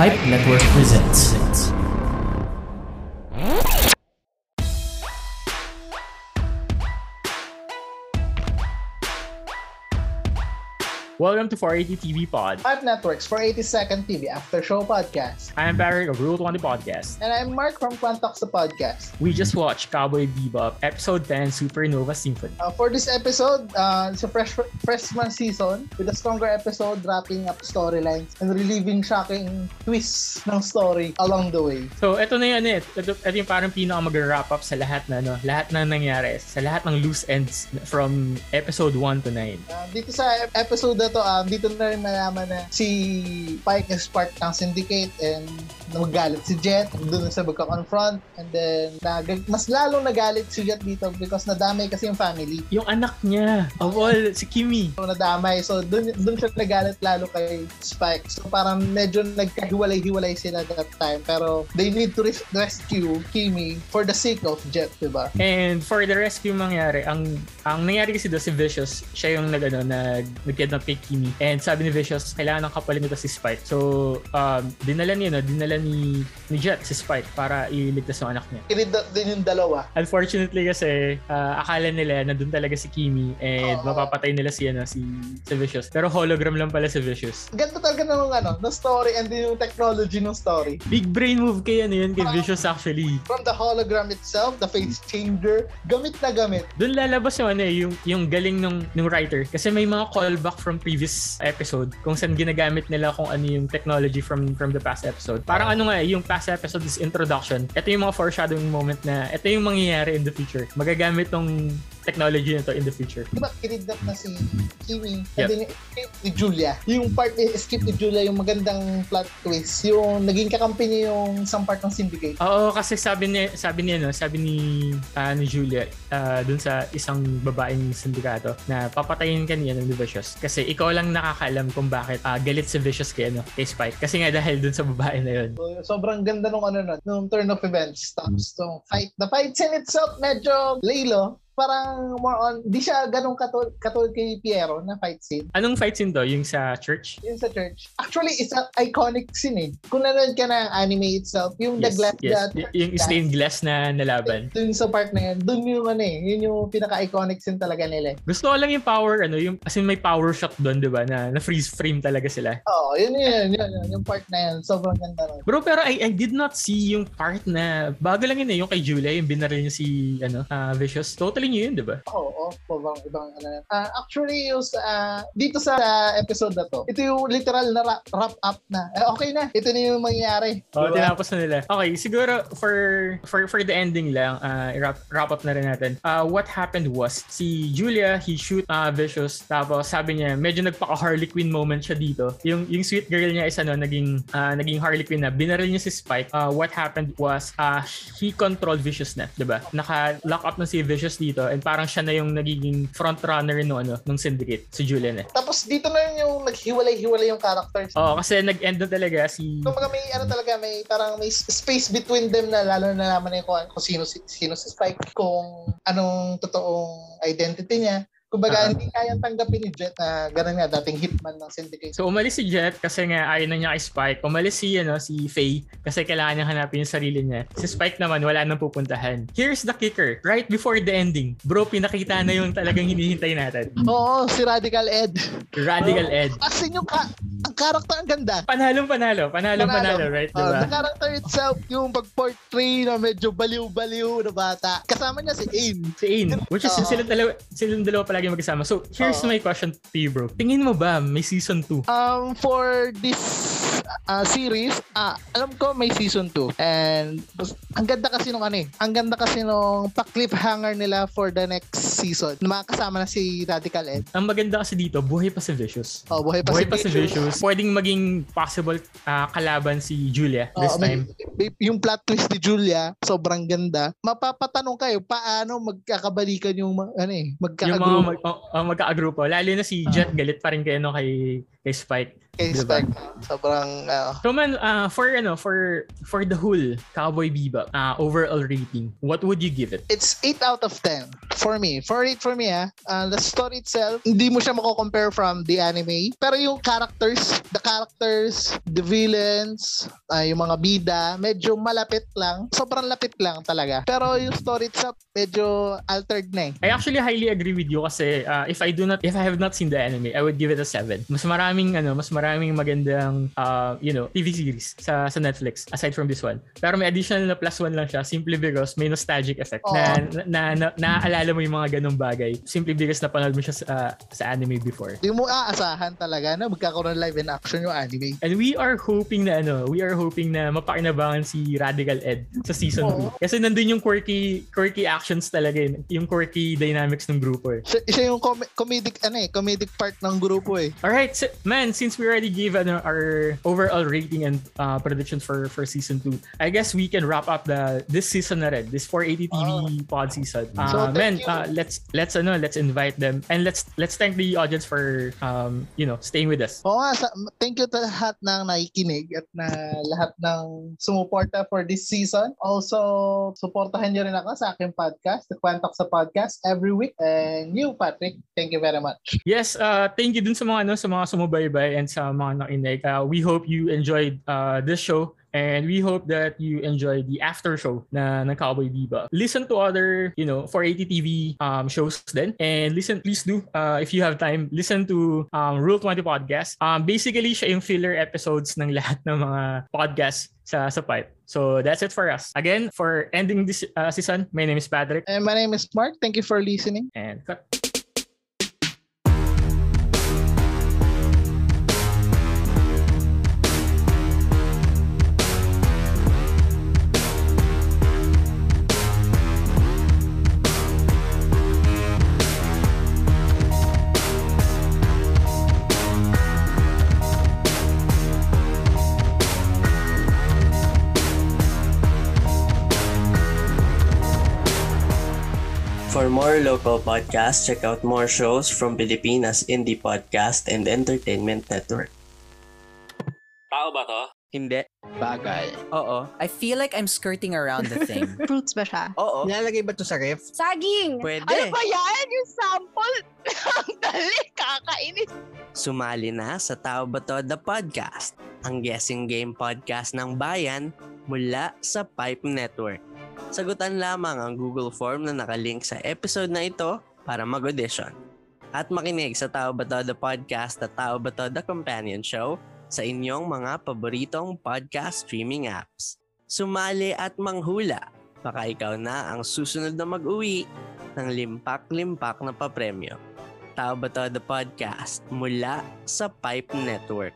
Pipe Network presents. Welcome to 480 TV Pod. Five Networks for 80 Second TV After Show Podcast. I'm Barry of Rule 20 Podcast. And I'm Mark from Quantox the Podcast. We just watched Cowboy Bebop Episode 10 Supernova Symphony. Uh, for this episode, uh, it's a fresh freshman season with a stronger episode wrapping up storylines and relieving shocking twists ng story along the way. So, ito na yun eh. Ito, ito yung parang pinaka mag-wrap up sa lahat na, no? lahat na nangyari, sa lahat ng loose ends from episode 1 to 9. Uh, dito sa episode na to, um, dito na rin malaman na si Pike is part ng syndicate and nagalit si Jet doon sa magka-confront and then nag- mas lalong nagalit si Jet dito because nadamay kasi yung family. Yung anak niya, of all, si Kimi. So nadamay. So doon doon siya nagalit lalo kay Spike. So parang medyo nagkahiwalay-hiwalay sila that time pero they need to res- rescue Kimi for the sake of Jet, 'di ba? And for the rescue mangyari, ang ang nangyari kasi doon si Vicious, siya yung nag, ano, nag, nag-kidnap kay Kimi. And sabi ni Vicious, kailangan ng kapalit nito si Spike. So, um, dinala niya, no, dinala ni, ni Jet si Spike para iligtas yung anak niya. Kinidnap din yung dalawa. Unfortunately kasi, uh, akala nila na doon talaga si Kimi and Oo. mapapatay nila si, ano, si, si Vicious. Pero hologram lang pala si Vicious. Ganda talaga ng ano, ng story and yung technology ng story. Big brain move kay ano yun, kay Vicious actually. From the hologram itself, the face changer, gamit na gamit. Doon lalabas yung ano eh, yung, yung galing ng, ng writer. Kasi may mga callback from previous episode kung saan ginagamit nila kung ano yung technology from from the past episode. Parang ano nga yung past episode is introduction. Ito yung mga foreshadowing moment na ito yung mangyayari in the future. Magagamit tong technology nito in the future. Diba, kinidnap na si Kiwi Yep. and then yung escape ni Julia. Yung part ni escape ni Julia, yung magandang plot twist. Yung naging kakampi niya yung isang part ng syndicate. Oo, kasi sabi niya, sabi niya, no, sabi ni, ah, ni Julia, ah, dun sa isang babaeng sindikato na papatayin ka niya ng Vicious. Kasi ikaw lang nakakaalam kung bakit ah, galit si Vicious kay, ano, kay Spike. Kasi nga dahil dun sa babae na yun. So, sobrang ganda nung ano nun, nung turn of events. Tapos yung fight. The fight scene itself, medyo laylo. Parang more on, di siya ganun katulad katul kay Piero na fight scene. Anong fight scene to? Yung sa church? Yun sa church. Actually, it's an iconic scene eh. Kung nanonood ka ng anime itself, yung the glass, yes. the Y- yung stained glass na nalaban. Dun sa part na yan, dun yung ano eh, yun yung pinaka-iconic scene talaga nila eh. Gusto ko lang yung power, ano, yung, as in may power shot doon, di ba? Na, na freeze frame talaga sila. Oo, yun yun, yun, yun, yung part na yan. Sobrang ganda nun. Bro, pero I, I did not see yung part na, bago lang yun eh, yung kay Julia, yung binaril niya si, ano, ah, Vicious. Totally new yun, di ba? Oo, oo, ibang, ibang ano yan. Ah, actually, yung sa, ah, dito sa episode na to, ito yung literal na wrap, wrap up na. Eh, okay na, ito na yung mangyayari. Oo, Diba? tinapos na nila. Okay, siguro for for for the ending lang, uh, wrap, wrap up na rin natin. Uh, what happened was, si Julia, he shoot uh, Vicious, tapos sabi niya, medyo nagpaka Harley Quinn moment siya dito. Yung yung sweet girl niya is ano, naging uh, naging Harley Quinn na. Binaril niya si Spike. Uh, what happened was, uh, he controlled Vicious na, 'di ba? Naka-lock up na si Vicious dito and parang siya na yung nagiging front runner no ano, nung syndicate, si Julia na. Tapos dito na yun yung naghiwalay-hiwalay yung characters. Oo, kasi nag-end na talaga si Kumbaga may ano talaga, may parang may space between them na lalo na naman na yung kung, kung sino, si- sino si Spike, kung anong totoong identity niya. Kumbaga, Ah. hindi kayang tanggapin ni Jet na gano'n nga, dating hitman ng syndicate. So umalis si Jet kasi nga ayaw na niya kay Spike. Umalis si ano si Faye kasi kailangan niya hanapin yung sarili niya. Si Spike naman wala nang pupuntahan. Here's the kicker. Right before the ending, bro, pinakita na yung talagang hinihintay natin. Oo, si Radical Ed. Radical Ed. As in yung ka- ang character ang ganda. Panalong panalo, panalong panalo, right? Oh, Diba? the character itself, yung pag-portray na medyo baliw-baliw na bata. Kasama niya si Aim. Si Ain, which is Oo. silang dalawa, silang dalawa palagi magkasama. So, here's Oo. my question to you, bro. Tingin mo ba may season 2? Um, for this uh, series, ah, alam ko may season 2. And ang ganda kasi nung ano eh. Ang ganda kasi nung pa-cliffhanger nila for the next season. Makakasama na si Radical Ed. Ang maganda kasi dito, buhay pa si Vicious. Oh, buhay pa Buhay si pa si Vicious. Pwedeng maging possible ah, kalaban si Julia this Oo, may- time. may- yung plot twist ni Julia, sobrang ganda. Mapapatanong kayo, paano magkakabalikan yung, ano eh, Yung mga magkakagrupo. Mag, oh, oh, magka-agrupo. Lalo na si Jet, galit pa rin kayo no, kay, kay Spike. Kay Diba? Spike. Sobrang, uh, So man, uh, for ano, for for the whole Cowboy Bebop uh, overall rating, what would you give it? it's 8 out of 10 for me. For it for me, ah, uh, the story itself, hindi mo siya mako-compare from the anime. Pero yung characters, the characters, the villains, ah, yung mga bida, medyo malapit lang. Sobrang lapit lang talaga. Pero yung story itself, medyo altered na eh. I actually highly agree with you kasi uh, if I do not if I have not seen the anime, I would give it a 7. Mas maraming ano, mas maraming magandang uh, you know, TV series sa sa Netflix aside from this one. Pero may additional na plus one lang siya simply because may nostalgic effect Oo. na, na, na, naaalala mo yung mga ganong bagay simply because napanood mo siya sa, uh, sa anime before. Hindi mo aasahan talaga na magkakaroon ng live in action yung anime. And we are hoping na ano, we are hoping na mapakinabangan si Radical Ed sa season 2. Oo. Kasi nandun yung quirky quirky actions talaga yun, yung quirky dynamics ng grupo eh. Siya, siya yung com- comedic, ano eh, comedic part ng grupo eh. All right, so, man, since we already gave ano, our overall rating and uh, predictions for for season 2, I guess we can wrap up the this season na rin, this 480 TV pod season. Uh, So, man, uh, let's let's ano, let's invite them and let's let's thank the audience for um, you know, staying with us. Oo nga, thank you to lahat ng nakikinig at na lahat ng sumuporta for this season. Also, supportahan niyo rin ako sa aking podcast, The Quantox sa Podcast, every week. And you, Patrick, thank you very much. Yes, uh, thank you dun sa mga ano, sa mga sumubaybay and sa mga nakinig. Uh, we hope you enjoyed uh, this show and we hope that you enjoy the after show na ng Cowboy Bebop. Listen to other, you know, 480 TV um, shows then and listen, please do, uh, if you have time, listen to um, Rule 20 Podcast. Um, basically, siya yung filler episodes ng lahat ng mga podcasts sa, sa pipe. So that's it for us. Again, for ending this uh, season, my name is Patrick And my name is Mark. Thank you for listening. and cut. For more local podcasts, check out more shows from Pilipinas Indie Podcast and Entertainment Network. Tao ba to? Hindi. Bagay. Oo. I feel like I'm skirting around the thing. Fruits ba siya? Oo. Nilalagay ba to sa ref? Saging! Pwede. Ano ba yan? Yung sample? Ang dali, kakainis. Sumali na sa Tao Ba To The Podcast, ang guessing game podcast ng bayan mula sa Pipe Network. Sagutan lamang ang Google Form na nakalink sa episode na ito para mag-audition. At makinig sa Tao Ba The Podcast at Tao Ba The Companion Show sa inyong mga paboritong podcast streaming apps. Sumali at manghula. Baka ikaw na ang susunod na mag-uwi ng limpak-limpak na papremyo. Tao Ba The Podcast mula sa Pipe Network.